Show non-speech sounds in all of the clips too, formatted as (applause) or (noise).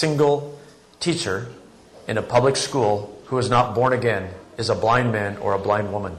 Every single teacher in a public school who is not born again is a blind man or a blind woman.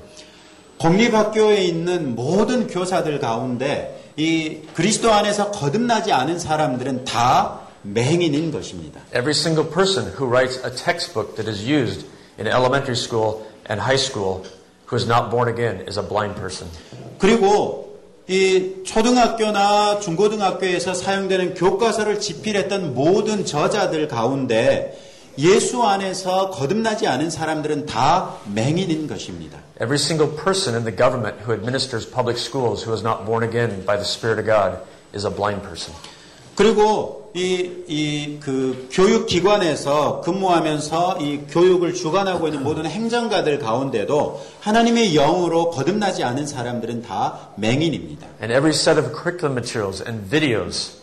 공립학교에 있는 모든 교사들 가운데 이 그리스도 안에서 거듭나지 않은 사람들은 다 맹인인 것입니다. Every single person who writes a textbook that is used in elementary school and high school who is not born again is a blind person. 그리고 이 초등학교나 중고등학교에서 사용되는 교과서를 집필했던 모든 저자들 가운데 예수 안에서 거듭나지 않은 사람들은 다 맹인인 것입니다. Every single person in the government who administers public schools who is not born again by the Spirit of God is a blind person. 그리고 이, 이, 그, 교육기관에서 근무하면서 이 교육을 주관하고 있는 모든 행정가들 가운데도 하나님의 영으로 거듭나지 않은 사람들은 다 맹인입니다. And every set of curriculum materials and videos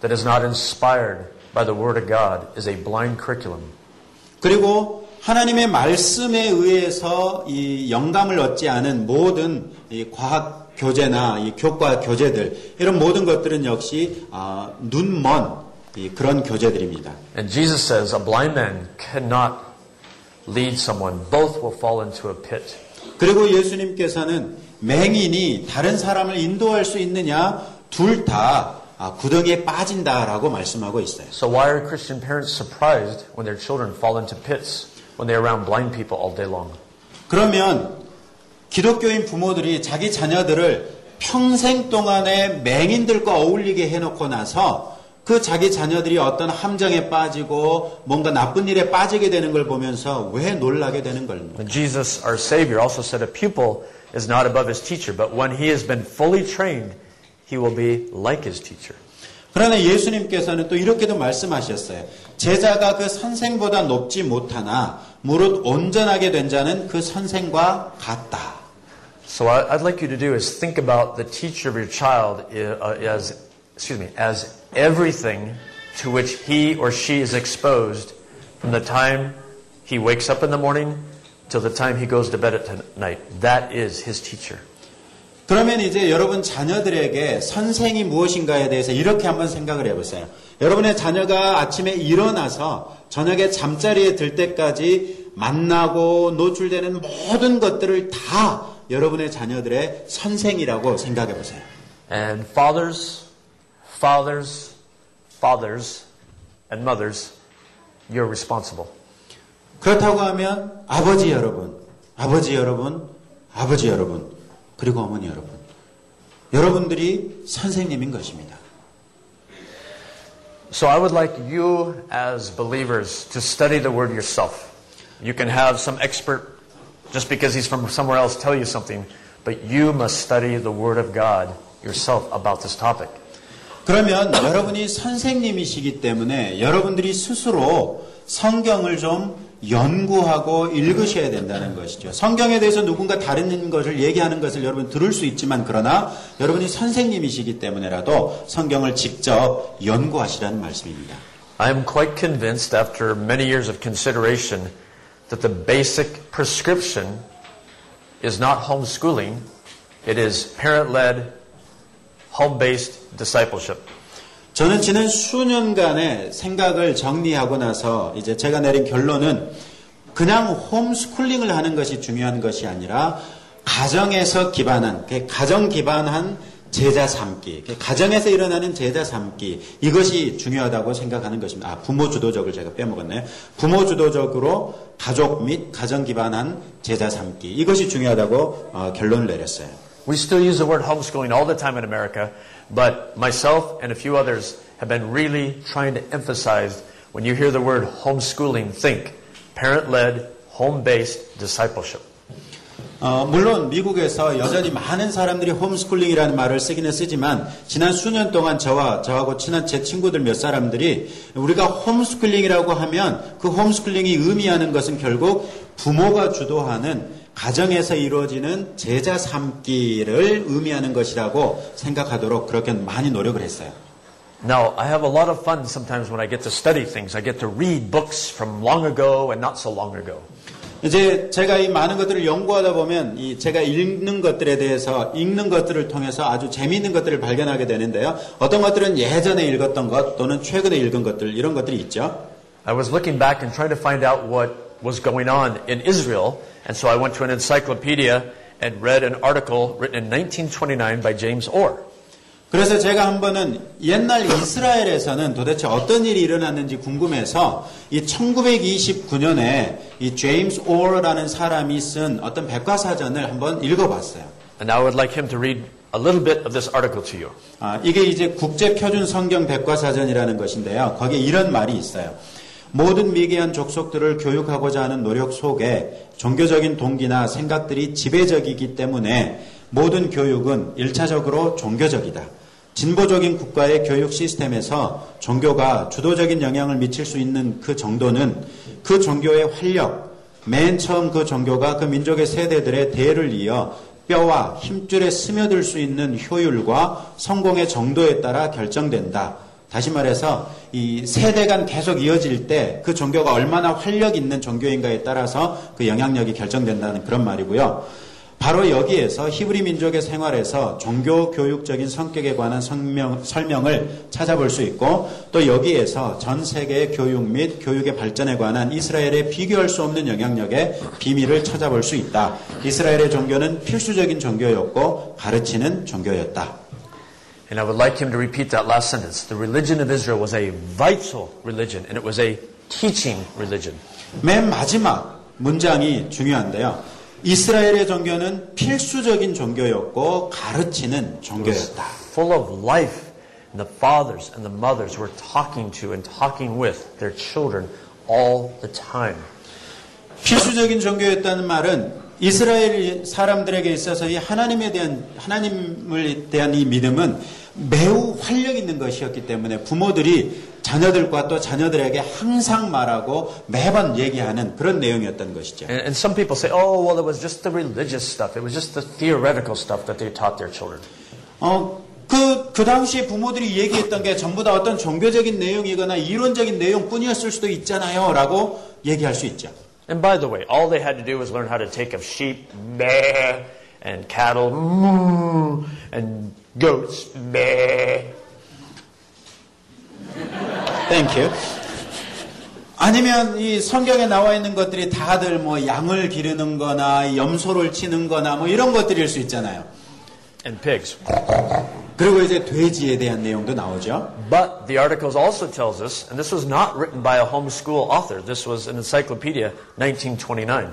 that is not inspired by the Word of God is a blind curriculum. 그리고 하나님의 말씀에 의해서 이 영감을 얻지 않은 모든 이 과학 교재나 이 교과 교재들 이런 모든 것들은 역시 아, 눈먼 그런 교재들입니다. And Jesus says a blind man cannot lead someone. Both will fall into a pit. 그리고 예수님께서는 맹인이 다른 사람을 인도할 수 있느냐 둘다 구덩이에 빠진다라고 말씀하고 있어요. So why are Christian parents surprised when their children fall into pits when they're around blind people all day long? 그러면 기독교인 부모들이 자기 자녀들을 평생 동안에 맹인들과 어울리게 해놓고 나서 그 자기 자녀들이 어떤 함정에 빠지고 뭔가 나쁜 일에 빠지게 되는 걸 보면서 왜 놀라게 되는 걸까? Jesus, our Savior, also said a pupil is not above his teacher, but when he has been fully trained, he will be like his teacher. 그러나 예수님께서는 또 이렇게도 말씀하셨어요. 제자가 그 선생보다 높지 못하나 무릇 온전하게 된 자는 그 선생과 같다. So I'd like you to do is think about the teacher of your child as, excuse me, as everything to which he or she is exposed from the time he wakes up in the morning till the time he goes to bed at night. That is his teacher. 그러면 이제 여러분 자녀들에게 선생이 무엇인가에 대해서 이렇게 한번 생각을 해보세요. 여러분의 자녀가 아침에 일어나서 저녁에 잠자리에 들 때까지 만나고 노출되는 모든 것들을 다 여러분의 자녀들의 선생이라고 생각해 보세요. And fathers, fathers, fathers, and mothers, you're responsible. 그렇다고 하면 아버지 여러분, 아버지 여러분, 아버지 여러분, 그리고 어머니 여러분, 여러분들이 선생님인 것입니다. So I would like you as believers to study the word yourself. You can have some expert just because he's from somewhere else tell you something, but you must study the word of God yourself about this topic. 그러면 여러분이 선생님이시기 때문에 여러분들이 스스로 성경을 좀 연구하고 읽으셔야 된다는 것이죠. 성경에 대해서 누군가 다른 것을 얘기하는 것을 여러분 들을 수 있지만 그러나 여러분이 선생님이시기 때문에라도 성경을 직접 연구하시라는 말씀입니다. I am quite convinced after many years of consideration that the basic prescription is not homeschooling, it is parent-led, home-based discipleship. 저는 지난 수년간의 생각을 정리하고 나서 이제 제가 내린 결론은 그냥 홈스쿨링을 하는 것이 중요한 것이 아니라 가정에서 기반한, 가정 기반한 제자 삼기, 가정에서 일어나는 제자 삼기 이것이 중요하다고 생각하는 것입니다. 아, 부모 주도적을 제가 빼먹었네요. 부모 주도적으로 가족 및 가정 기반한 제자 삼기 이것이 중요하다고 어, 결론을 내렸어요. We still use the word homeschooling all the time in America, but myself and a few others have been really trying to emphasize when you hear the word homeschooling, think parent-led, home-based discipleship. 어, 물론 미국에서 여전히 많은 사람들이 홈스쿨링이라는 말을 쓰기는 쓰지만 지난 수년 동안 저와 저하고 친한 제 친구들 몇 사람들이 우리가 홈스쿨링이라고 하면 그 홈스쿨링이 의미하는 것은 결국 부모가 주도하는 가정에서 이루어지는 제자 삼기를 의미하는 것이라고 생각하도록 그렇게 많이 노력을 했어요. Now, I have a lot of fun sometimes when I get to study things. I get to read books from long ago and not so long ago. 이제 제가 이 많은 것들을 연구하다 보면 이 제가 읽는 것들에 대해서 읽는 것들을 통해서 아주 재미있는 것들을 발견하게 되는데요. 어떤 것들은 예전에 읽었던 것 또는 최근에 읽은 것들 이런 것들이 있죠. I was looking back and trying to find out what was going on in Israel, and so I went to an encyclopedia and read an article written in 1929 by James Orr. 그래서 제가 한 번은 옛날 이스라엘에서는 도대체 어떤 일이 일어났는지 궁금해서 이 1929년에 이 제임스 오어라는 사람이 쓴 어떤 백과사전을 한번 읽어봤어요. And I would like him to read a little bit of this article to you. 아, 이게 이제 국제 표준 성경 백과사전이라는 것인데요. 거기에 이런 말이 있어요. 모든 미개한 족속들을 교육하고자 하는 노력 속에 종교적인 동기나 생각들이 지배적이기 때문에 모든 교육은 일차적으로 종교적이다. 진보적인 국가의 교육 시스템에서 종교가 주도적인 영향을 미칠 수 있는 그 정도는 그 종교의 활력, 맨 처음 그 종교가 그 민족의 세대들의 대를 이어 뼈와 힘줄에 스며들 수 있는 효율과 성공의 정도에 따라 결정된다. 다시 말해서 이 세대 간 계속 이어질 때 그 종교가 얼마나 활력 있는 종교인가에 따라서 그 영향력이 결정된다는 그런 말이고요. 바로 여기에서 히브리 민족의 생활에서 종교 교육적인 성격에 관한 설명, 설명을 찾아볼 수 있고 또 여기에서 전 세계의 교육 및 교육의 발전에 관한 이스라엘의 비교할 수 없는 영향력의 비밀을 찾아볼 수 있다. 이스라엘의 종교는 필수적인 종교였고 가르치는 종교였다. And I would like him to repeat that last sentence. The religion of Israel was a vital religion, and it was a teaching religion. 맨 마지막 문장이 중요한데요. 이스라엘의 종교는 필수적인 종교였고 가르치는 종교였다. Full of life. And the fathers and the mothers were talking to and talking with their children all the time. 필수적인 종교였다는 말은 이스라엘 사람들에게 있어서 이 하나님에 대한 하나님을 대한 이 믿음은 매우 활력 있는 것이었기 때문에 부모들이 자녀들과 또 자녀들에게 항상 말하고 매번 얘기하는 그런 내용이었던 것이죠. And, and some people say, oh, well, it was just the religious stuff. It was just the theoretical stuff that they taught their children. 어, 그, 그 당시에 부모들이 얘기했던 게 전부 다 어떤 종교적인 내용이거나 이론적인 내용뿐이었을 수도 있잖아요. 라고 얘기할 수 있죠. And by the way, all they had to do was learn how to take of sheep, meh, and cattle, moo, and goats, meh. Thank you. 아니면 이 성경에 나와 있는 것들이 다들 뭐 양을 기르는 거나 염소를 치는 거나 뭐 이런 것들일 수 있잖아요. And pigs. 그리고 이제 돼지에 대한 내용도 나오죠. But the articles also tells us, and this was not written by a homeschool author. This was an encyclopedia, 1929.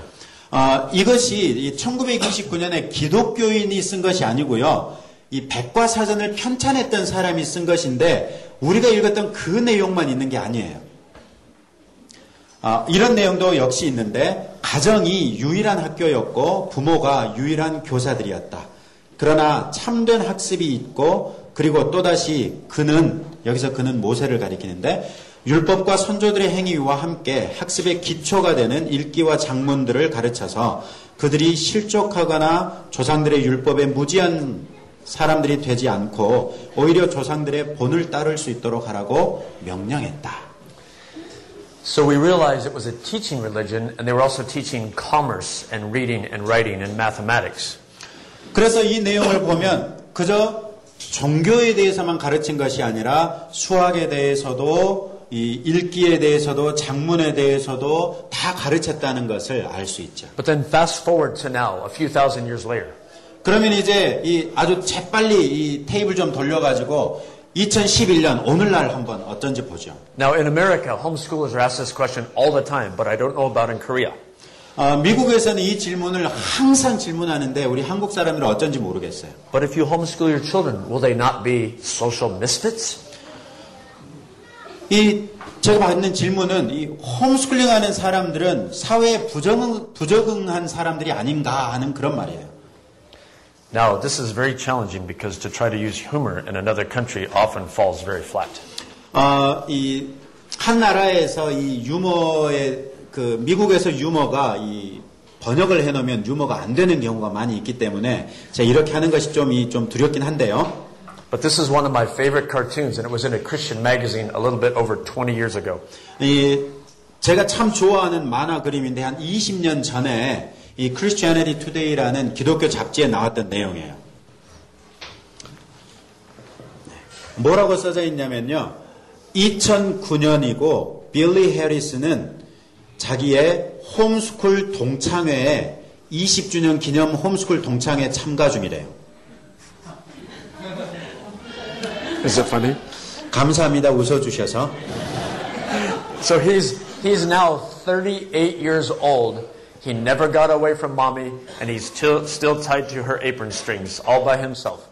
어, 이것이 1929년에 기독교인이 쓴 것이 아니고요. 이 백과사전을 편찬했던 사람이 쓴 것인데 우리가 읽었던 그 내용만 있는 게 아니에요. 어, 이런 내용도 역시 있는데 가정이 유일한 학교였고 부모가 유일한 교사들이었다. 그러나 참된 학습이 있고 그리고 또다시 그는 여기서 그는 모세를 가리키는데 율법과 선조들의 행위와 함께 학습의 기초가 되는 읽기와 작문들을 가르쳐서 그들이 실족하거나 조상들의 율법에 무지한 사람들이 되지 않고 오히려 조상들의 본을 따를 수 있도록 하라고 명령했다. So we realized it was a teaching religion, and they were also teaching commerce and reading and writing and mathematics. 그래서 이 내용을 보면 그저 종교에 대해서만 가르친 것이 아니라 수학에 대해서도 이 읽기에 대해서도 작문에 대해서도 다 가르쳤다는 것을 알 수 있죠. But then fast forward to now, a few thousand years later. 그러면 이제 이 아주 재빨리 이 테이블 좀 돌려가지고 2011년 오늘날 한번 어떤지 보죠. Now in America, homeschoolers are asked this question all the time, but I don't know about in Korea. 어, 미국에서는 이 질문을 항상 질문하는데 우리 한국 사람들은 어쩐지 모르겠어요. But if you homeschool your children, will they not be social misfits? 이 제가 받는 질문은 이 홈스쿨링 하는 사람들은 사회에 부적응, 부적응한 사람들이 아닌가 하는 그런 말이에요. Now, this is very challenging because to try to use humor in another country often falls very flat. 어, 이한 나라에서 이 유머의 그 미국에서 유머가 이 번역을 해놓으면 유머가 안 되는 경우가 많이 있기 때문에 제가 이렇게 하는 것이 좀, 이, 좀 두렵긴 한데요. But this is one of my favorite cartoons, and it was in a Christian magazine a little bit over 20 years ago. 이 제가 참 좋아하는 만화 그림인데 한 20년 전에 이 Christianity Today라는 기독교 잡지에 나왔던 내용이에요. 뭐라고 써져 있냐면요. 2009년이고 빌리 해리스는 자기의 홈스쿨 동창회에 20주년 기념 홈스쿨 동창회 참가 중이래요. Is it funny? 감사합니다. 웃어주셔서. So he's, he's now 38 years old. He never got away from mommy, and he's still, still tied to her apron strings all by himself.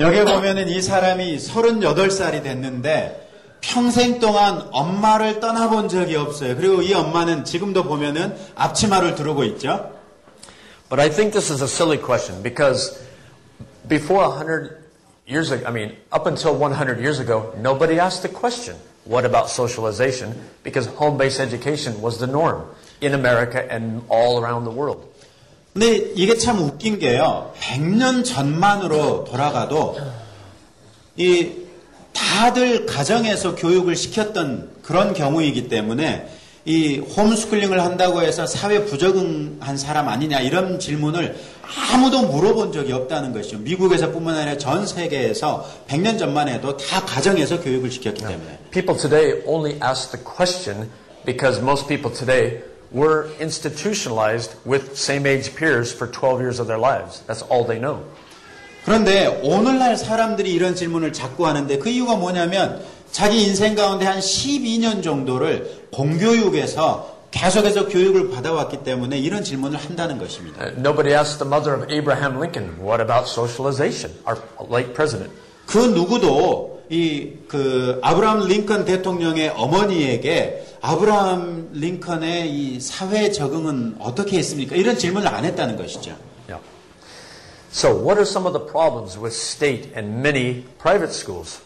여기 보면은 이 사람이 38살이 됐는데 평생 동안 엄마를 떠나본 적이 없어요. 그리고 이 엄마는 지금도 보면은 앞치마를 두르고 있죠. But I think this is a silly question because before 100 years ago, I mean, up until 100 years ago, nobody asked the question, what about socialization? Because home based education was the norm In America and all around the world. 근데 이게 참 웃긴 게요. 100년 전만으로 돌아가도 이 다들 가정에서 교육을 시켰던 그런 경우이기 때문에 이 홈스쿨링을 한다고 해서 사회 부적응한 사람 아니냐 이런 질문을 아무도 물어본 적이 없다는 것이죠. 미국에서뿐만 아니라 전 세계에서 100년 전만 해도 다 가정에서 교육을 시켰기 때문에. People today only ask the question because most people today were institutionalized with same age peers for 12 years of their lives. That's all they know. 그런데 오늘날 사람들이 이런 질문을 자꾸 하는데 그 이유가 뭐냐면 자기 인생 가운데 한 12년 정도를 공교육에서 계속해서 교육을 받아왔기 때문에 이런 질문을 한다는 것입니다. Uh, nobody asked the mother of Abraham Lincoln, what about socialization? Our late president. 그 누구도 이 그 아브라함 링컨 대통령의 어머니에게 아브라함 링컨의 이 사회 적응은 어떻게 했습니까? 이런 질문을 안 했다는 것이죠. Yeah. So, what are some of the problems with state and many private schools?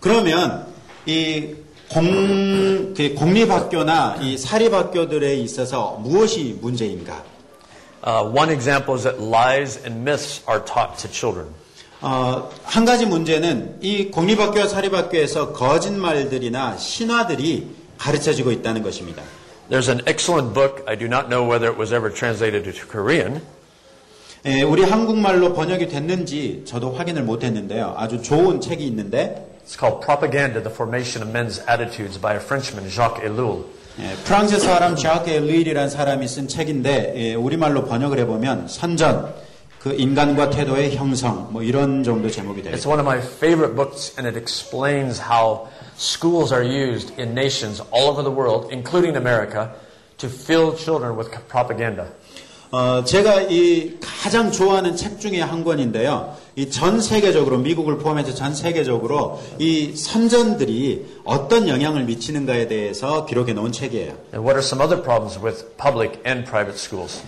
그러면 이 공, 그 공립학교나 이 사립학교들에 있어서 무엇이 문제인가? Uh, one example is that lies and myths are taught to children. 어, 한 가지 문제는 이 공립학교와 사립학교에서 거짓말들이나 신화들이 가르쳐지고 있다는 것입니다. There's an excellent book. I do not know whether it was ever translated into Korean. 예, 우리 한국말로 번역이 됐는지 저도 확인을 못했는데요. 아주 좋은 책이 있는데 It's called Propaganda, the Formation of Men's Attitudes by a Frenchman, Jacques Ellul. 예, 프랑스 사람 ዣ크 엘리일이라는 사람이 쓴 책인데 예, 우리말로 번역을 해보면 선전, 그 인간과 태도의 형성 뭐 이런 정도 제목이 되요 It's one of my favorite books, and it explains how schools are used in nations all over the world, including America, to fill children with propaganda. 어, 제가 이 가장 좋아하는 책 중에 한 권인데요. 이 전 세계적으로 미국을 포함해서 전 세계적으로 이 선전들이 어떤 영향을 미치는가에 대해서 기록해 놓은 책이에요. And what are some other problems with public and private schools?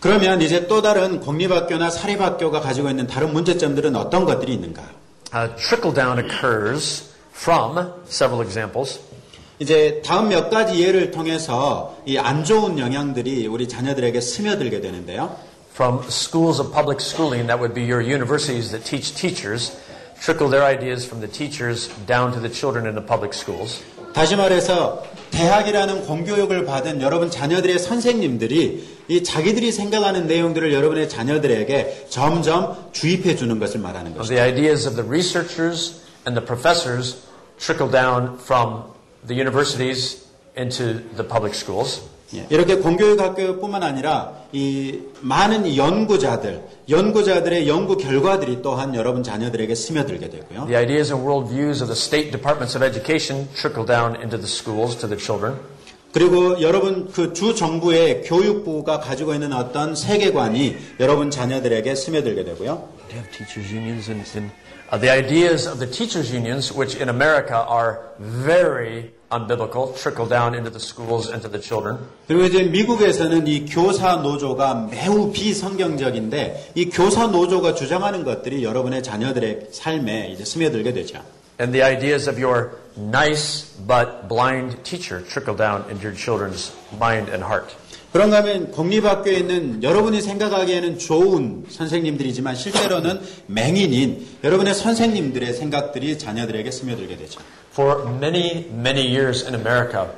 그러면 이제 또 다른 공립학교나 사립학교가 가지고 있는 다른 문제점들은 어떤 것들이 있는가? Uh, trickle down occurs from several examples. 이제 다음 몇 가지 예를 통해서 이 안 좋은 영향들이 우리 자녀들에게 스며들게 되는데요. From schools of public schooling, that would be your universities that teach teachers, trickle their ideas from the teachers down to the children in the public schools. 다시 말해서 대학이라는 공교육을 받은 여러분 자녀들의 선생님들이 이 자기들이 생각하는 내용들을 여러분의 자녀들에게 점점 주입해 주는 것을 말하는 것이죠. The ideas of the researchers and the professors trickle down from the universities into the public schools. 예, 이렇게 공교육 학교뿐만 아니라 이 많은 연구자들, 연구자들의 연구 결과들이 또한 여러분 자녀들에게 스며들게 되고요. The ideas and worldviews of the state departments of education trickle down into the schools to the children. 그리고 여러분 그 주 정부의 교육부가 가지고 있는 어떤 세계관이 여러분 자녀들에게 스며들게 되고요. You have teachers unions uh, the ideas of the teachers unions, which in America are very unbiblical, trickle down into the schools and to the children. 그리고 이제 미국에서는 이 교사 노조가 매우 비성경적인데 이 교사 노조가 주장하는 것들이 여러분의 자녀들의 삶에 이제 스며들게 되죠. And the ideas of your nice but blind teacher trickle down into your children's mind and heart. 그런가 하면 공립학교에 있는 여러분이 생각하기에는 좋은 선생님들이지만 실제로는 맹인인 여러분의 선생님들의 생각들이 자녀들에게 스며들게 되죠. For many, many years in America,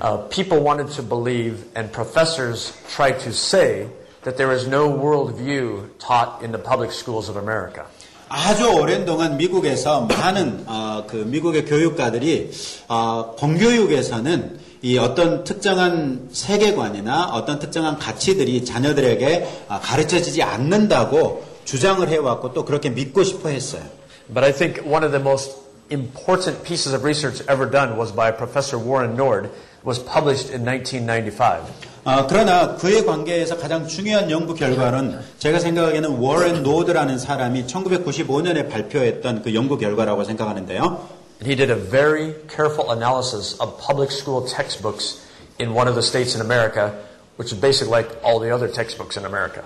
uh, people wanted to believe and professors tried to say that there is no worldview taught in the public schools of America. 아주 오랜 동안 미국에서 많은 어, 그 미국의 교육가들이 어, 공교육에서는 이 어떤 특정한 세계관이나 어떤 특정한 가치들이 자녀들에게 아, 가르쳐지지 않는다고 주장을 해왔고 또 그렇게 믿고 싶어 했어요. But I think one of the most important pieces of research ever done was by Professor Warren Nord, was published in 1995. 어, 그러나 그에 관계에서 가장 중요한 연구 결과는 제가 생각하기에는 워렌 노드라는 사람이 1995년에 발표했던 그 연구 결과라고 생각하는데요. He did a very careful analysis of public school textbooks in one of the states in America, which is basically like all the other textbooks in America.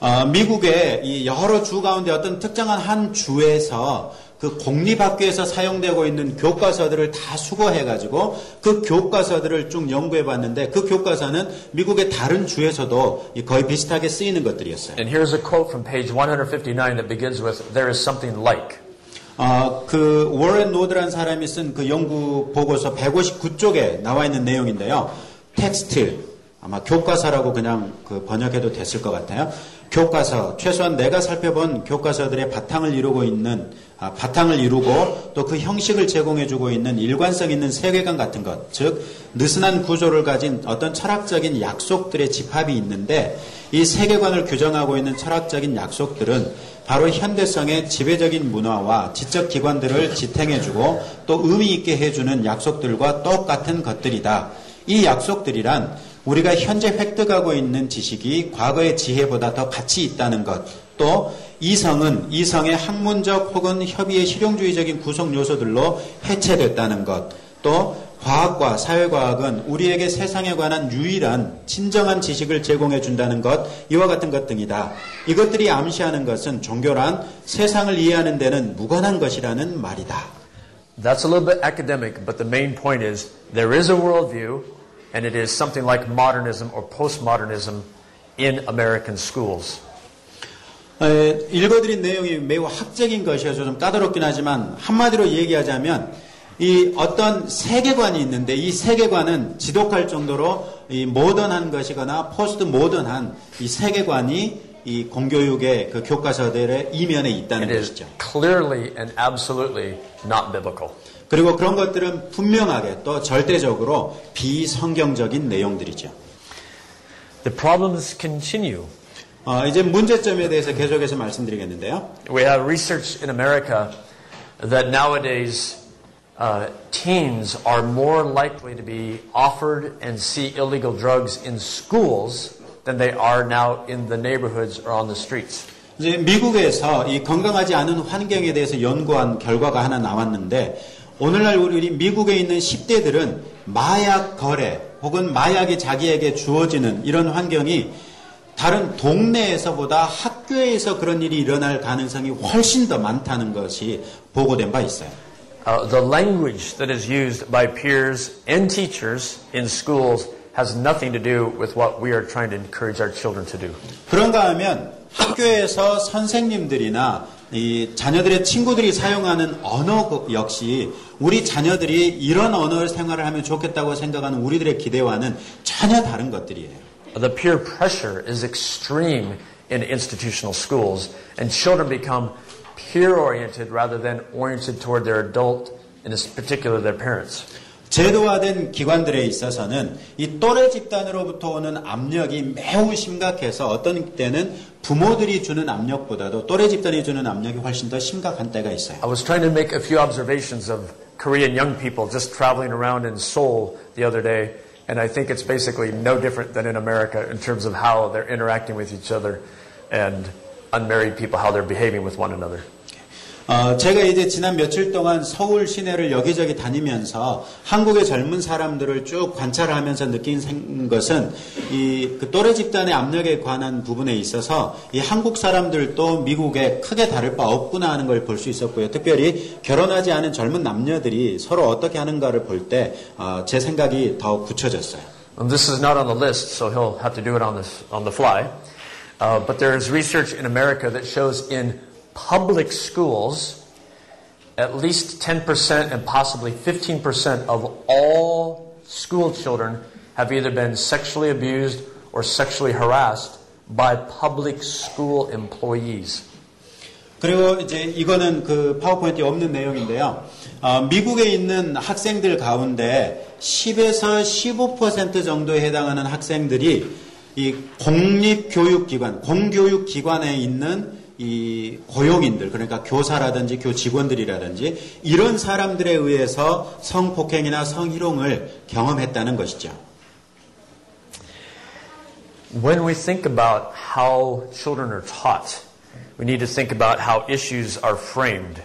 어, 미국의 이 여러 주 가운데 어떤 특정한 한 주에서 그 공립학교에서 사용되고 있는 교과서들을 다 수거해가지고 그 교과서들을 쭉 연구해봤는데 그 교과서는 미국의 다른 주에서도 거의 비슷하게 쓰이는 것들이었어요. And here's a quote from page 159 that begins with, There is something like. 어, 그 워렌 노드라는 사람이 쓴 그 연구 보고서 159쪽에 나와 있는 내용인데요. 텍스트 아마 교과서라고 그냥 그 번역해도 됐을 것 같아요. 교과서 최소한 내가 살펴본 교과서들의 바탕을 이루고 있는 아, 바탕을 이루고 또 그 형식을 제공해주고 있는 일관성 있는 세계관 같은 것, 즉 느슨한 구조를 가진 어떤 철학적인 약속들의 집합이 있는데 이 세계관을 규정하고 있는 철학적인 약속들은 바로 현대성의 지배적인 문화와 지적 기관들을 지탱해주고 또 의미 있게 해주는 약속들과 똑같은 것들이다. 이 약속들이란 우리가 현재 획득하고 있는 지식이 과거의 지혜보다 더 가치 있다는 것, 또 이성은 이성의 학문적 혹은 협의의 실용주의적인 구성 요소들로 해체됐다는 것, 또 과학과 사회과학은 우리에게 세상에 관한 유일한 진정한 지식을 제공해 준다는 것, 이와 같은 것 등이다. 이것들이 암시하는 것은 종교란 세상을 이해하는 데는 무관한 것이라는 말이다. That's a little bit academic, but the main point is there is a worldview, and it is something like modernism or postmodernism in American schools. 에, 읽어드린 내용이 매우 학적인 것이어서 좀 까다롭긴 하지만 한마디로 얘기하자면 이 어떤 세계관이 있는데 이 세계관은 지독할 정도로 이 모던한 것이거나 포스트 모던한 이 세계관이 이 공교육의 그 교과서들의 이면에 있다는 것이죠. clearly and absolutely not biblical. 그리고 그런 것들은 분명하게 또 절대적으로 비성경적인 내용들이죠. The problems continue. 어, 이제 문제점에 대해서 계속해서 말씀드리겠는데요. We have research in America that nowadays uh, teens are more likely to be offered and see illegal drugs in schools than they are now in the neighborhoods or on the streets. 이제 미국에서 이 건강하지 않은 환경에 대해서 연구한 결과가 하나 나왔는데 오늘날 우리 미국에 있는 10대들은 마약 거래 혹은 마약이 자기에게 주어지는 이런 환경이 다른 동네에서보다 학교에서 그런 일이 일어날 가능성이 훨씬 더 많다는 것이 보고된 바 있어요. Uh, the language that is used by peers and teachers in schools has nothing to do with what we are trying to encourage our children to do. 그런가 하면 학교에서 선생님들이나 이 자녀들의 친구들이 사용하는 언어 역시 우리 자녀들이 이런 언어 생활을 하면 좋겠다고 생각하는 우리들의 기대와는 전혀 다른 것들이에요. The peer pressure is extreme in institutional schools, and children become peer oriented rather than oriented toward their adult, in particular their parents. 제도화된 기관들에 있어서는 이 또래 집단으로부터 오는 압력이 매우 심각해서 어떤 때는 부모들이 주는 압력보다도 또래 집단이 주는 압력이 훨씬 더 심각한 때가 있어요. I was trying to make a few observations of Korean young people just traveling around in Seoul the other day, and I think it's basically no different than in America in terms of how they're interacting with each other and unmarried people, how they're behaving with one another. 어, 제가 이제 지난 며칠 동안 서울 시내를 여기저기 다니면서 한국의 젊은 사람들을 쭉 관찰하면서 느낀 생- 것은 이 그 또래 집단의 압력에 관한 부분에 있어서 이 한국 사람들도 미국에 크게 다를 바 없구나 하는 걸 볼 수 있었고요. 특별히 결혼하지 않은 젊은 남녀들이 서로 어떻게 하는가를 볼 때제 생각이 더 굳혀졌어요. And this is not on the list, so he'll have to do it on, this, on the fly. Uh, but there is research in America that shows in public schools, at least 10% and possibly 15% of all school children have either been sexually abused or sexually harassed by public school employees. 그리고 이제 이거는 그 파워포인트에 없는 내용인데요. 어, 미국에 있는 학생들 가운데 10에서 15% 정도에 해당하는 학생들이 이 공립교육기관, 공교육기관에 있는 이 고용인들, 그러니까 교사라든지 교 직원들이라든지 이런 사람들에 의해서 성폭행이나 성희롱을 경험했다는 것이죠. When we think about how children are taught, we need to think about how issues are framed.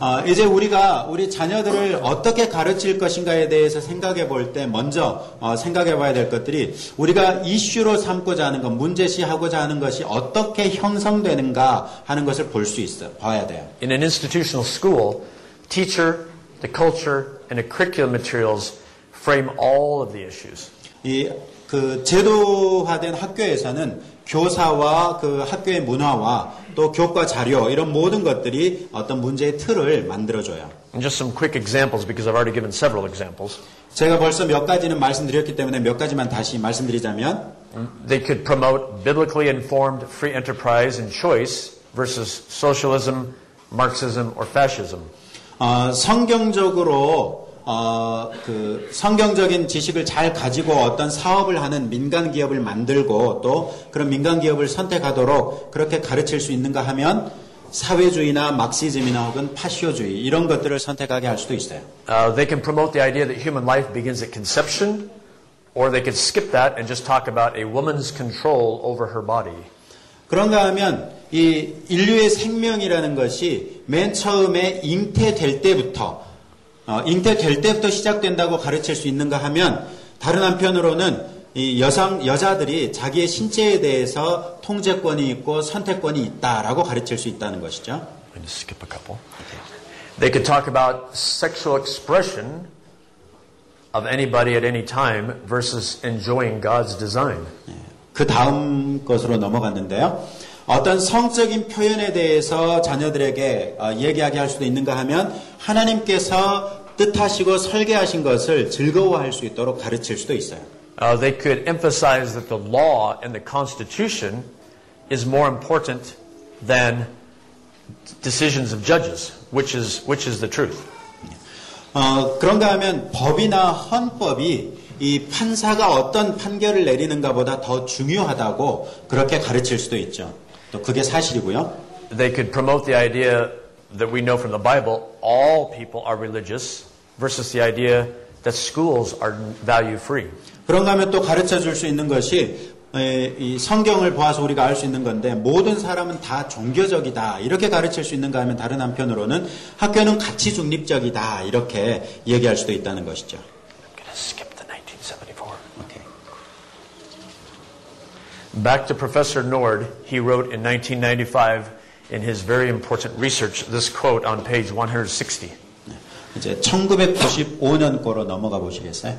어, 이제 우리가 우리 자녀들을 어떻게 가르칠 것인가에 대해서 생각해 볼 때 먼저 어, 생각해 봐야 될 것들이 우리가 이슈로 삼고자 하는 것, 문제시하고자 하는 것이 어떻게 형성되는가 하는 것을 볼 수 있어, 봐야 돼요. In an institutional school, teacher, the culture, and the curriculum materials frame all of the issues. 이 그 제도화된 학교에서는 교사와 그 학교의 문화와 또 교과 자료 이런 모든 것들이 어떤 문제의 틀을 만들어줘요. And just some quick examples because I've already given several examples. 제가 벌써 몇 가지는 말씀드렸기 때문에 몇 가지만 다시 말씀드리자면 They could promote biblically informed free enterprise and choice versus socialism, Marxism, or fascism. 어, 성경적으로 어, 그 성경적인 지식을 잘 가지고 어떤 사업을 하는 민간 기업을 만들고 또 그런 민간 기업을 선택하도록 그렇게 가르칠 수 있는가 하면 사회주의나 막시즘이나 혹은 파시오주의 이런 것들을 선택하게 할 수도 있어요. Uh, they can promote the idea that human life begins at conception, or they could skip that and just talk about a woman's control over her body. 그런가 하면 이 인류의 생명이라는 것이 맨 처음에 잉태될 때부터 어, 잉태될 때부터 시작된다고 가르칠 수 있는가 하면 다른 한편으로는 이 여성 여자들이 자기의 신체에 대해서 통제권이 있고 선택권이 있다라고 가르칠 수 있다는 것이죠. I'm going to skip a couple. They could talk about sexual expression of anybody at any time versus enjoying God's design. 그 다음 것으로 넘어갔는데요. 어떤 성적인 표현에 대해서 자녀들에게 어, 얘기하게 할 수도 있는가 하면 하나님께서 뜻하시고 설계하신 것을 즐거워할 수 있도록 가르칠 수도 있어요. Uh, they could emphasize that the law and the Constitution is more important than decisions of judges, which is, which is the truth. 어, 그런가 하면 법이나 헌법이 이 판사가 어떤 판결을 내리는가보다 더 중요하다고 그렇게 가르칠 수도 있죠. 또 그게 사실이고요. They could promote the idea that we know from the Bible all people are religious versus the idea that schools are value free. 그런가 하면 또 가르쳐 줄 수 있는 것이 에, 이 성경을 보아서 우리가 알 수 있는 건데 모든 사람은 다 종교적이다 이렇게 가르칠 수 있는가 하면 다른 한편으로는 학교는 가치 중립적이다 이렇게 얘기할 수도 있다는 것이죠. Back to Professor Nord, he wrote in 1995 in his very important research this quote on page 160. 이제 1995년 거로 넘어가 보시겠어요?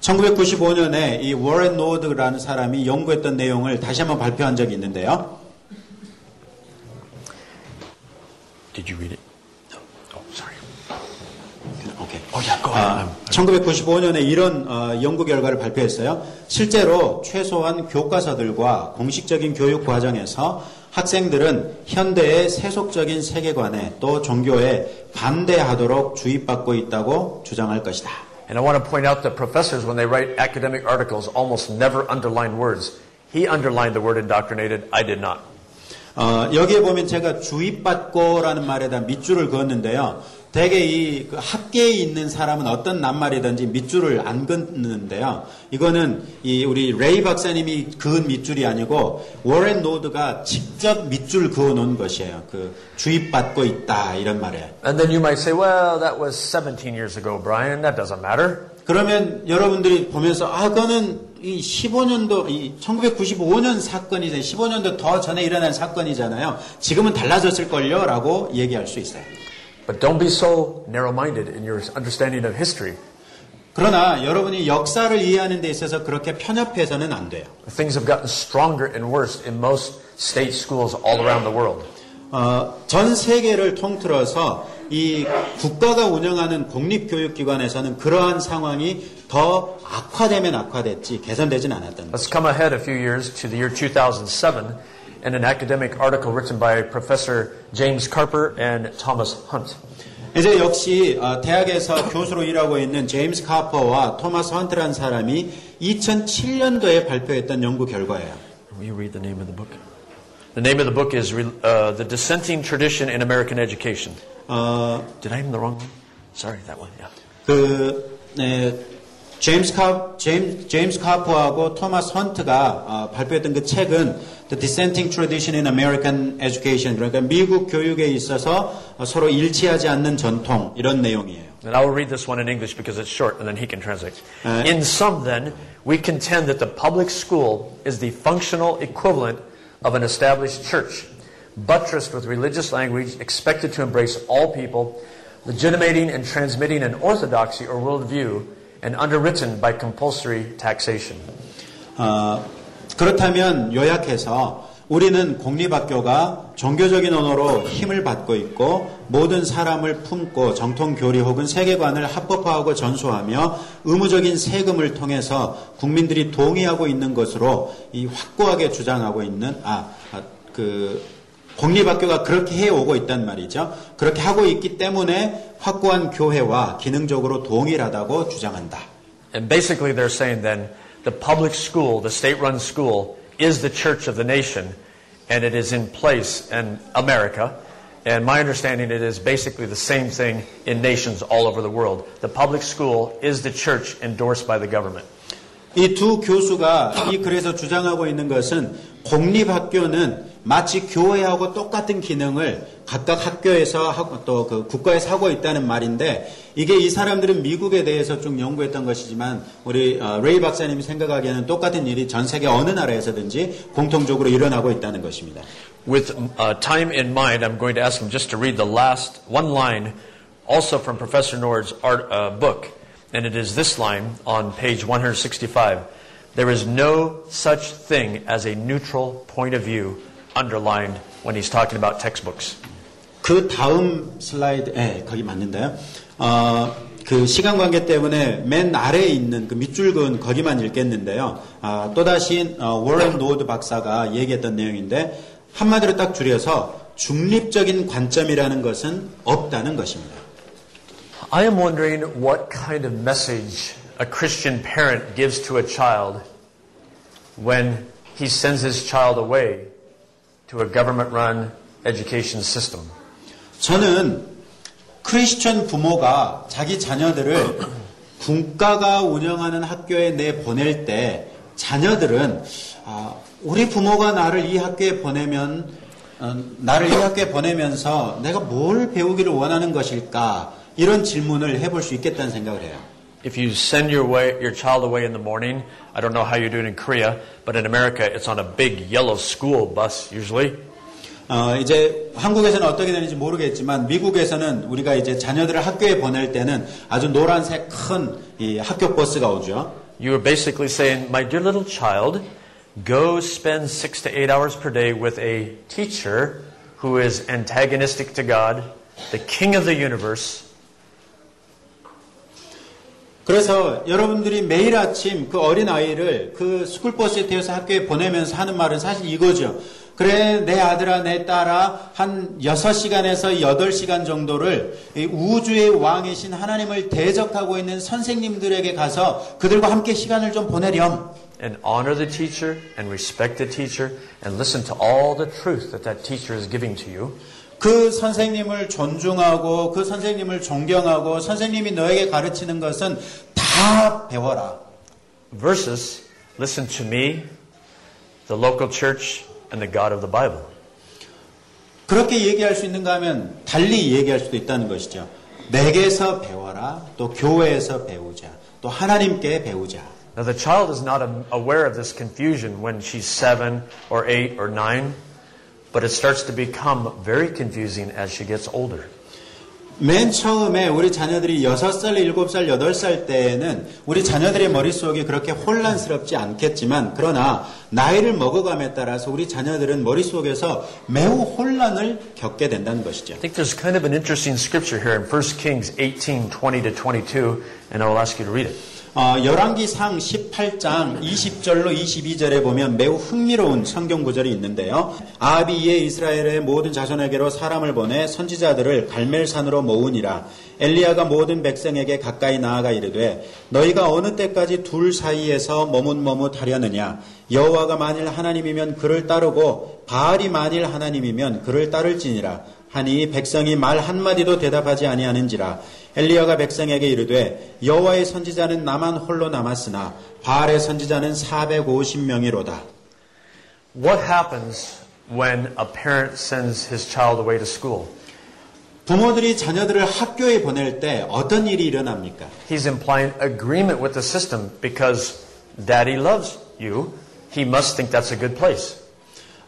1995년에 이 워렌 노드라는 사람이 연구했던 내용을 다시 한번 발표한 적이 있는데요. Did you read it? 아, 1995년에 이런 어, 연구 결과를 발표했어요. 실제로 최소한 교과서들과 공식적인 교육 과정에서 학생들은 현대의 세속적인 세계관에 또 종교에 반대하도록 주입받고 있다고 주장할 것이다. And I want to point out that professors, when they write academic articles, almost never underline words. He underlined the word indoctrinated. I did not. 어, 여기에 보면 제가 주입받고라는 말에다 밑줄을 그었는데요. 대개 이 그 학계에 있는 사람은 어떤 낱말이든지 밑줄을 안 긋는데요. 이거는 이 우리 레이 박사님이 그은 밑줄이 아니고 워렌 노드가 직접 밑줄 그어 놓은 것이에요. 그 주입받고 있다 이런 말에. And then you might say, well, that was 17 years ago, Brian. That doesn't matter. 그러면 여러분들이 보면서 아 그거는 이 15년도 이 1995년 사건이잖아요. 15년도 더 전에 일어난 사건이잖아요. 지금은 달라졌을 걸요 라고 얘기할 수 있어요. But don't be so narrow-minded in your understanding of history. 그러나 여러분이 역사를 이해하는 데 있어서 그렇게 편협해서는 안 돼요. Things have gotten stronger and worse in most state schools all around the world. 어, 전 세계를 통틀어서 이 국가가 운영하는 공립교육기관에서는 그러한 상황이 더 악화되면 악화됐지 개선되진 않았다는 Let's come ahead a few years to the year 2007 and an academic article written by Professor James Carper and Thomas Hunt. 이제 역시 어, 대학에서 교수로 일하고 있는 제임스 카퍼와 토마스 헌트라는 사람이 2007년도에 발표했던 연구 결과예요. Will you read the name of the book? The name of the book is uh, The Dissenting Tradition in American Education. 어, Did I have the wrong one? Sorry, that one, yeah. 그 네, 제임스 카 제임스, 제임스 카퍼하고 토마스 헌트가 어, 발표했던 그 책은 The Dissenting Tradition in American Education 그러니까 미국 교육에 있어서 어, 서로 일치하지 않는 전통 이런 내용이에요. And I will read this one in English because it's short and then he can translate. Uh, in sum, then, we contend that the public school is the functional equivalent of an established church, buttressed with religious language, expected to embrace all people, legitimating and transmitting an orthodoxy or worldview, and underwritten by compulsory taxation. 어, 그렇다면 요약해서 우리는 공립학교가 종교적인 언어로 힘을 받고 있고 모든 사람을 품고 정통 교리 혹은 세계관을 합법화하고 전수하며 의무적인 세금을 통해서 국민들이 동의하고 있는 것으로 이 확고하게 주장하고 있는 아그 공립학교가 그렇게 해 오고 있단 말이죠. 그렇게 하고 있기 때문에 확고한 교회와 기능적으로 동일하다고 주장한다. And basically, they're saying then the public school, the state run school, is the church of the nation, and it is in place in America. And my understanding, it is basically the same thing in nations all over the world. The public school is the church endorsed by the government. 이 두 교수가 이 글에서 주장하고 있는 것은 공립학교는 마치 교회하고 똑같은 기능을 각각 학교에서 하고 또 그 국가에서 하고 있다는 말인데 이게 이 사람들은 미국에 대해서 좀 연구했던 것이지만 우리 어, 레이 박사님이 생각하기에는 똑같은 일이 전 세계 어느 나라에서든지 공통적으로 일어나고 있다는 것입니다. With uh, time in mind, I'm going to ask him just to read the last one line, also from Professor Nord's art, uh, book. And it is this line on page 165. There is no such thing as a neutral point of view underlined when he's talking about textbooks. 그 다음 슬라이드, 예, 거기 맞는데요. 어, 그 시간 관계 때문에 맨 아래에 있는 그 밑줄 그은 거기만 읽겠는데요. 아, 또다시 어, 워런 노드 박사가 얘기했던 내용인데 한마디로 딱 줄여서 중립적인 관점이라는 것은 없다는 것입니다. I am wondering what kind of message a Christian parent gives to a child when he sends his child away to a government run education system. 저는 크리스천 부모가 자기 자녀들을 (clears throat) 국가가 운영하는 학교에 내 보낼 때 자녀들은 아, 우리 부모가 나를 이 학교에 보내면 어, 나를 이 학교에 보내면서 내가 뭘 배우기를 원하는 것일까 이런 질문을 해볼 수 있겠다는 생각을 해요. If you send your way, your child away in the morning, I don't know how you do it in Korea, but in America it's on a big yellow school bus usually. 어, 이제 한국에서는 어떻게 되는지 모르겠지만 미국에서는 우리가 이제 자녀들을 학교에 보낼 때는 아주 노란색 큰 이 학교 버스가 오죠. You are basically saying, my dear little child, go spend six to eight hours per day with a teacher who is antagonistic to God, the king of the universe, 그래서 여러분들이 매일 아침 그 어린 아이를 그 스쿨버스에 태워서 학교에 보내면서 하는 말은 사실 이거죠. 그래, 내 아들아, 내 딸아, 한 6시간에서 8시간 정도를 이 우주의 왕이신 하나님을 대적하고 있는 선생님들에게 가서 그들과 함께 시간을 좀 보내렴. and honor the teacher and respect the teacher and listen to all the truth that that teacher is giving to you. 그 선생님을 존중하고 그 선생님을 존경하고 선생님이 너에게 가르치는 것은 다 배워라. Versus, listen to me, the local church, and the God of the Bible. 그렇게 얘기할 수 있는가 하면 달리 얘기할 수도 있다는 것이죠. 내게서 배워라. 또 교회에서 배우자. 또 하나님께 배우자. Now, the child is not aware of this confusion when she's seven or eight or nine, but it starts to become very confusing as she gets older. 맨 처음에 우리 자녀들이 6살, 7살, 8살 때에는 우리 자녀들의 머릿속이 그렇게 혼란스럽지 않겠지만 그러나 나이를 먹어감에 따라서 우리 자녀들은 머릿속에서 매우 혼란을 겪게 된다는 것이죠. I think there's kind of an interesting scripture here in 1 Kings 18, 20 to 22, and I will ask you to read it. 어, 열왕기상 18장 20절로 22절에 보면 매우 흥미로운 성경 구절이 있는데요. 이에 이스라엘의 모든 자손에게로 사람을 보내 선지자들을 갈멜산으로 모으니라. 엘리야가 모든 백성에게 가까이 나아가 이르되 너희가 어느 때까지 둘 사이에서 머뭇머뭇하려느냐 여호와가 만일 하나님이면 그를 따르고 바알이 만일 하나님이면 그를 따를지니라 하니 백성이 말 한마디도 대답하지 아니하는지라 엘리야가 백성에게 이르되 여호와의 선지자는 나만 홀로 남았으나 바알의 선지자는 450명이로다. What happens when a parent sends his child away to school? 부모들이 자녀들을 학교에 보낼 때 어떤 일이 일어납니까? He's implying agreement with the system because daddy loves you. He must think that's a good place.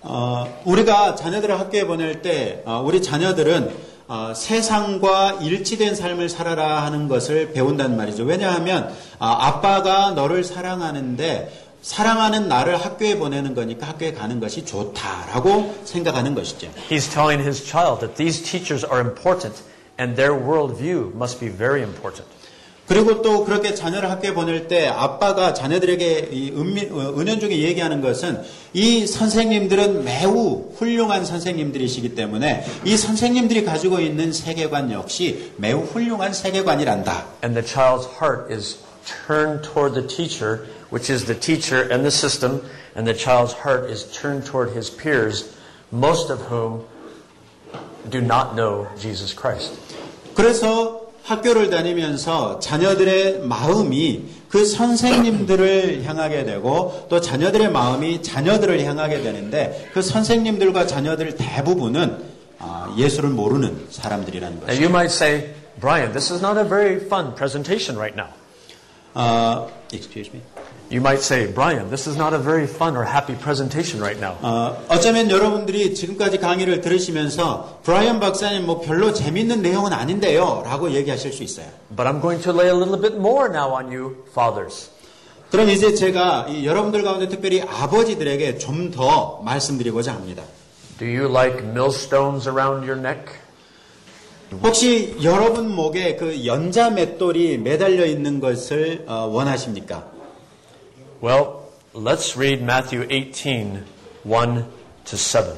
어, 우리가 자녀들을 학교에 보낼 때 어, 우리 자녀들은 어, 세상과 일치된 삶을 살아라 하는 것을 배운단 말이죠. 왜냐하면 어, 아빠가 너를 사랑하는데 사랑하는 나를 학교에 보내는 거니까 학교에 가는 것이 좋다라고 생각하는 것이죠. He's telling his child that these teachers are important and their worldview must be very important. 그리고 또 그렇게 자녀를 학교에 보낼 때 아빠가 자녀들에게 어, 은연중에 얘기하는 것은 이 선생님들은 매우 훌륭한 선생님들이시기 때문에 이 선생님들이 가지고 있는 세계관 역시 매우 훌륭한 세계관이란다. And the child's heart is turned toward the teacher, which is the teacher and the system, and the child's heart is turned toward his peers, most of whom do not know Jesus Christ. 그래서 학교를 다니면서 자녀들의 마음이 그 선생님들을 향하게 되고 또 자녀들의 마음이 자녀들을 향하게 되는데 그 선생님들과 자녀들 대부분은 아, 예수를 모르는 사람들이라는 것이죠. you might say, Brian, this is not a very fun presentation right now. 어, excuse me. You might say, Brian, this is not a very fun or happy presentation right now. 어, 어쩌면 여러분들이 지금까지 강의를 들으시면서 브라이언 박사님 뭐 별로 재밌는 내용은 아닌데요 라고 얘기하실 수 있어요. But I'm going to lay a little bit more now on you, fathers. 그럼 이제 제가 이 여러분들 가운데 특별히 아버지들에게 좀 더 말씀드리고자 합니다. Do you like millstones around your neck? 혹시 여러분 목에 그 연자 맷돌이 매달려 있는 것을 어, 원하십니까? Well, let's read Matthew 18, 1 to 7.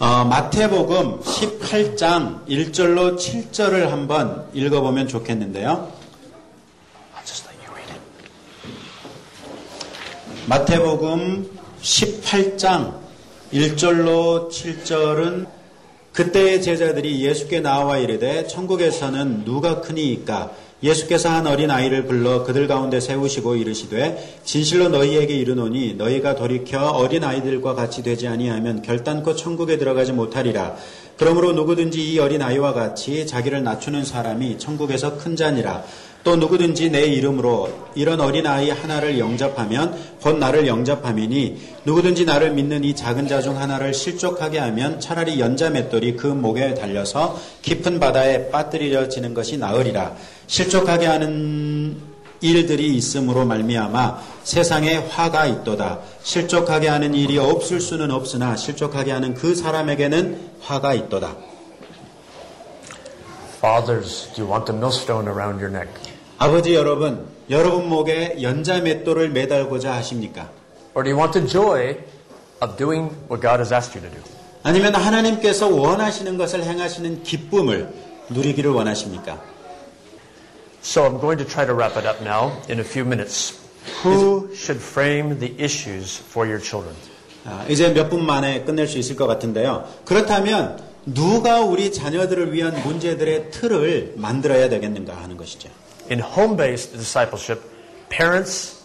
어, 마태복음 18장 1절로 7절을 한번 읽어보면 좋겠는데요. I'll just let you read it. 마태복음 18장 1절로 7절은 그때의 제자들이 예수께 나와 이르되 천국에서는 누가 크니이까 예수께서 한 어린 아이를 불러 그들 가운데 세우시고 이르시되 진실로 너희에게 이르노니 너희가 돌이켜 어린 아이들과 같이 되지 아니하면 결단코 천국에 들어가지 못하리라. 그러므로 누구든지 이 어린 아이와 같이 자기를 낮추는 사람이 천국에서 큰 자니라 또 누구든지 내 이름으로 이런 어린아이 하나를 영접하면 곧 나를 영접함이니 누구든지 나를 믿는 이 작은 자 중 하나를 실족하게 하면 차라리 연자 맷돌이 그 목에 달려서 깊은 바다에 빠뜨려지는 것이 나으리라. 실족하게 하는 일들이 있음으로 말미암아 세상에 화가 있도다. 실족하게 하는 일이 없을 수는 없으나 실족하게 하는 그 사람에게는 화가 있도다 Fathers, do you want a millstone around your neck? 아버지 여러분, 여러분 목에 연자 맷돌을 매달고자 하십니까? Or do you want the joy of doing what God has asked you to do? 아니면 하나님께서 원하시는 것을 행하시는 기쁨을 누리기를 원하십니까? So I'm going to try to wrap it up now in a few minutes. Who should frame the issues for your children? 아, 이제 몇 분 만에 끝낼 수 있을 것 같은데요. 그렇다면 누가 우리 자녀들을 위한 문제들의 틀을 만들어야 되겠는가 하는 것이죠. In home-based discipleship, parents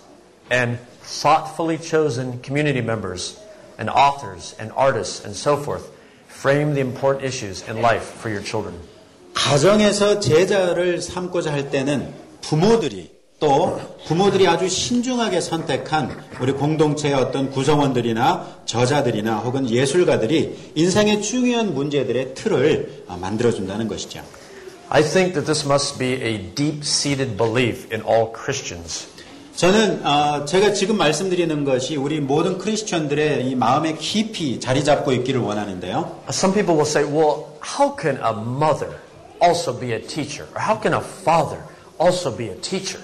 and thoughtfully chosen community members and authors and artists and so forth frame the important issues in life for your children. 가정에서 제자를 삼고자 할 때는 부모들이 또 부모들이 아주 신중하게 선택한 우리 공동체의 어떤 구성원들이나 저자들이나 혹은 예술가들이 인생의 중요한 문제들의 틀을 만들어준다는 것이죠. I think that this must be a deep-seated belief in all Christians. 저는 어, 제가 지금 말씀드리는 것이 우리 모든 크리스천들의 이 마음에 깊이 자리 잡고 있기를 원하는데요. Some people will say, well, how can a mother also be a teacher? Or how can a father also be a teacher?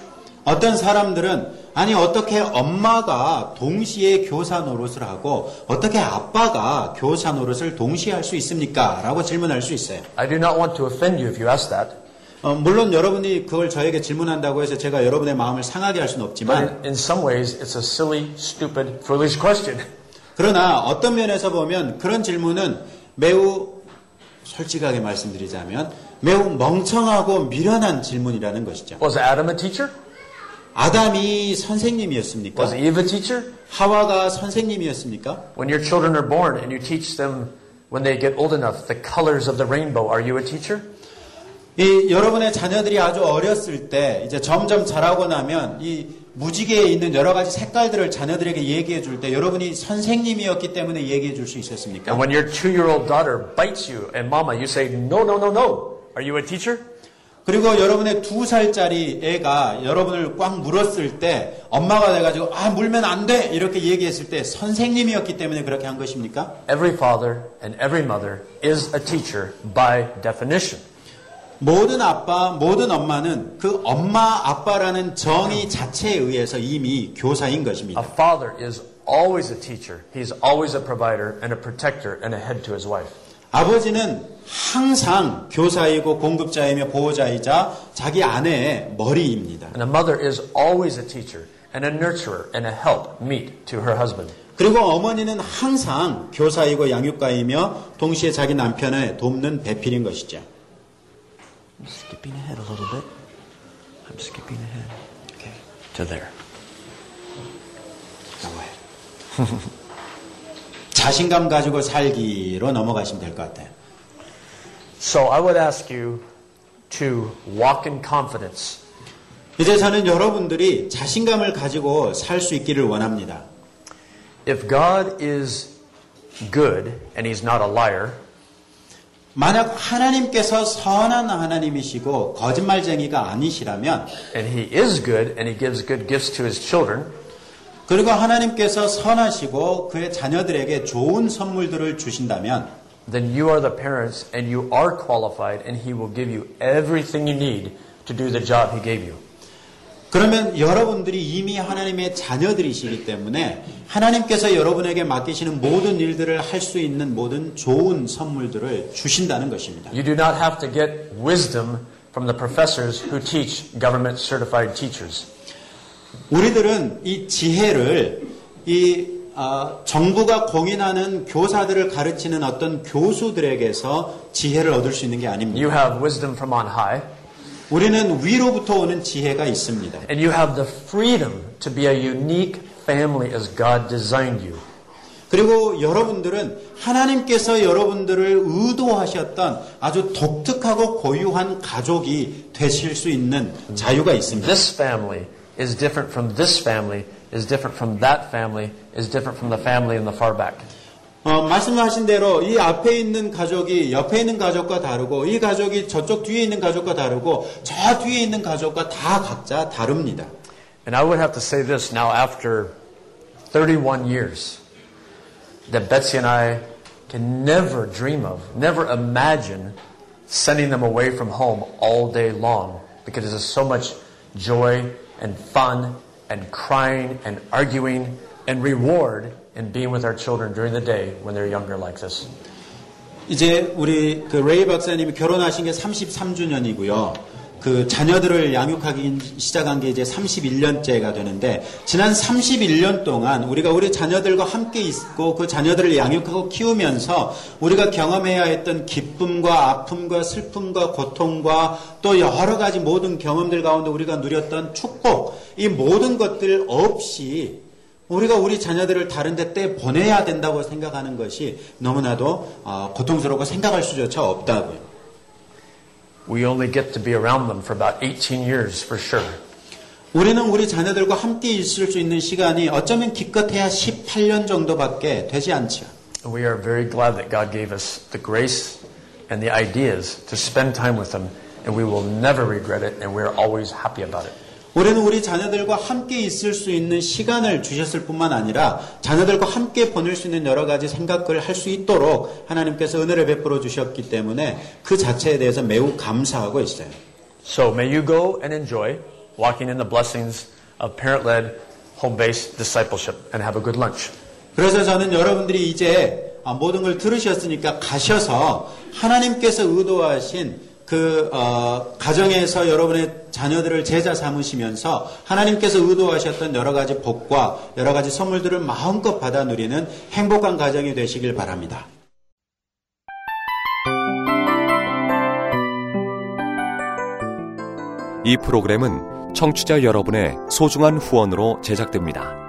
어떤 사람들은 아니 어떻게 엄마가 동시에 교사 노릇을 하고 어떻게 아빠가 교사 노릇을 동시에 할 수 있습니까? 라고 질문할 수 있어요. I do not want to offend you if you ask that. 어, 물론 여러분이 그걸 저에게 질문한다고 해서 제가 여러분의 마음을 상하게 할 수는 But 없지만 in, in some ways, it's a silly, stupid, foolish question. 그러나 어떤 면에서 보면 그런 질문은 매우 솔직하게 말씀드리자면 매우 멍청하고 미련한 질문이라는 것이죠. Was Adam a teacher? 아담이 선생님이었습니까? Was Eve a teacher? 하와가 선생님이었습니까? When your children are born and you teach them when they get old enough the colors of the rainbow, are you a teacher? 이 여러분의 자녀들이 아주 어렸을 때 이제 점점 자라고 나면 이 무지개에 있는 여러 가지 색깔들을 자녀들에게 얘기해 줄 때 여러분이 선생님이었기 때문에 얘기해 줄 수 있었습니까? And when your two-year-old daughter bites you and mama, you say, no, no, no, no. Are you a teacher? 그리고 여러분의 두 살짜리 애가 여러분을 꽉 물었을 때 엄마가 돼가지고 아 물면 안 돼 이렇게 얘기했을 때 선생님이었기 때문에 그렇게 한 것입니까? Every father and every mother is a teacher by definition. 모든 아빠, 모든 엄마는 그 엄마, 아빠라는 정의 자체에 의해서 이미 교사인 A 것입니다. father is always a teacher. He's always a provider and a protector and a head to his wife. 아버지는 항상 교사이고 공급자이며 보호자이자 자기 아내의 머리입니다. And a mother is always a teacher and a nurturer and a help meet to her husband. 그리고 어머니는 항상 교사이고 양육가이며 동시에 자기 남편을 돕는 배필인 것이죠. I'm skipping ahead a little bit. I'm skipping ahead. Okay. To there. 자신감 가지고 살기로 넘어가시면 될 것 같아요. So I would ask you to walk in confidence. 이제 저는 여러분들이 자신감을 가지고 살 수 있기를 원합니다. If God is good and he's not a liar, 만약 하나님께서 선한 하나님이시고 거짓말쟁이가 아니시라면 and he is good and he gives good gifts to his children, 그리고 하나님께서 선하시고 그의 자녀들에게 좋은 선물들을 주신다면 then you are the parents and you are qualified and he will give you everything you need to do the job he gave you. 그러면 여러분들이 이미 하나님의 자녀들이시기 때문에 하나님께서 여러분에게 맡기시는 모든 일들을 할 수 있는 모든 좋은 선물들을 주신다는 것입니다. You do not have to get wisdom from the professors who teach government certified teachers. 우리들은 이 지혜를 이 아, 정부가 공인하는 교사들을 가르치는 어떤 교수들에게서 지혜를 얻을 수 있는 게 아닙니다. You have wisdom from on high, 우리는 위로부터 오는 지혜가 있습니다. and you have the freedom to be a unique family as God designed you. 그리고 여러분들은 하나님께서 여러분들을 의도하셨던 아주 독특하고 고유한 가족이 되실 수 있는 자유가 있습니다. This family is different from this family, is different from that family, is different from the family in the far back. 어, 말씀하신 대로 이 앞에 있는 가족이 옆에 있는 가족과 다르고 이 가족이 저쪽 뒤에 있는 가족과 다르고 저 뒤에 있는 가족과 다 각자 다릅니다. And I would have to say this now after 31 years that Betsy and I can never dream of, never imagine sending them away from home all day long because there's so much joy and fun and crying and arguing and reward in being with our children during the day when they're younger like this. 이제 우리 그 레이 박사님이 결혼하신 게 33주년이고요. 그 자녀들을 양육하기 시작한 게 이제 31년째가 되는데 지난 31년 동안 우리가 우리 자녀들과 함께 있고 그 자녀들을 양육하고 키우면서 우리가 경험해야 했던 기쁨과 아픔과 슬픔과 고통과 또 여러 가지 모든 경험들 가운데 우리가 누렸던 축복 이 모든 것들 없이 우리가 우리 자녀들을 다른 데 때 보내야 된다고 생각하는 것이 너무나도 어, 고통스럽고 생각할 수조차 없다고요. We only get to be around them for about 18 years for sure. 우리는 우리 자녀들과 함께 있을 수 있는 시간이 어쩌면 기껏해야 18년 정도밖에 되지 않죠. And we are very glad that God gave us the grace and the ideas to spend time with them and we will never regret it, and we're always happy about it. 우리는 우리 자녀들과 함께 있을 수 있는 시간을 주셨을 뿐만 아니라 자녀들과 함께 보낼 수 있는 여러 가지 생각을 할 수 있도록 하나님께서 은혜를 베풀어 주셨기 때문에 그 자체에 대해서 매우 감사하고 있어요. So may you go and enjoy walking in the blessings of parent-led, home-based discipleship and have a good lunch. 그래서 저는 여러분들이 이제 모든 걸 들으셨으니까 가셔서 하나님께서 의도하신 그 어, 가정에서 여러분의 자녀들을 제자 삼으시면서 하나님께서 의도하셨던 여러 가지 복과 여러 가지 선물들을 마음껏 받아 누리는 행복한 가정이 되시길 바랍니다. 이 프로그램은 청취자 여러분의 소중한 후원으로 제작됩니다.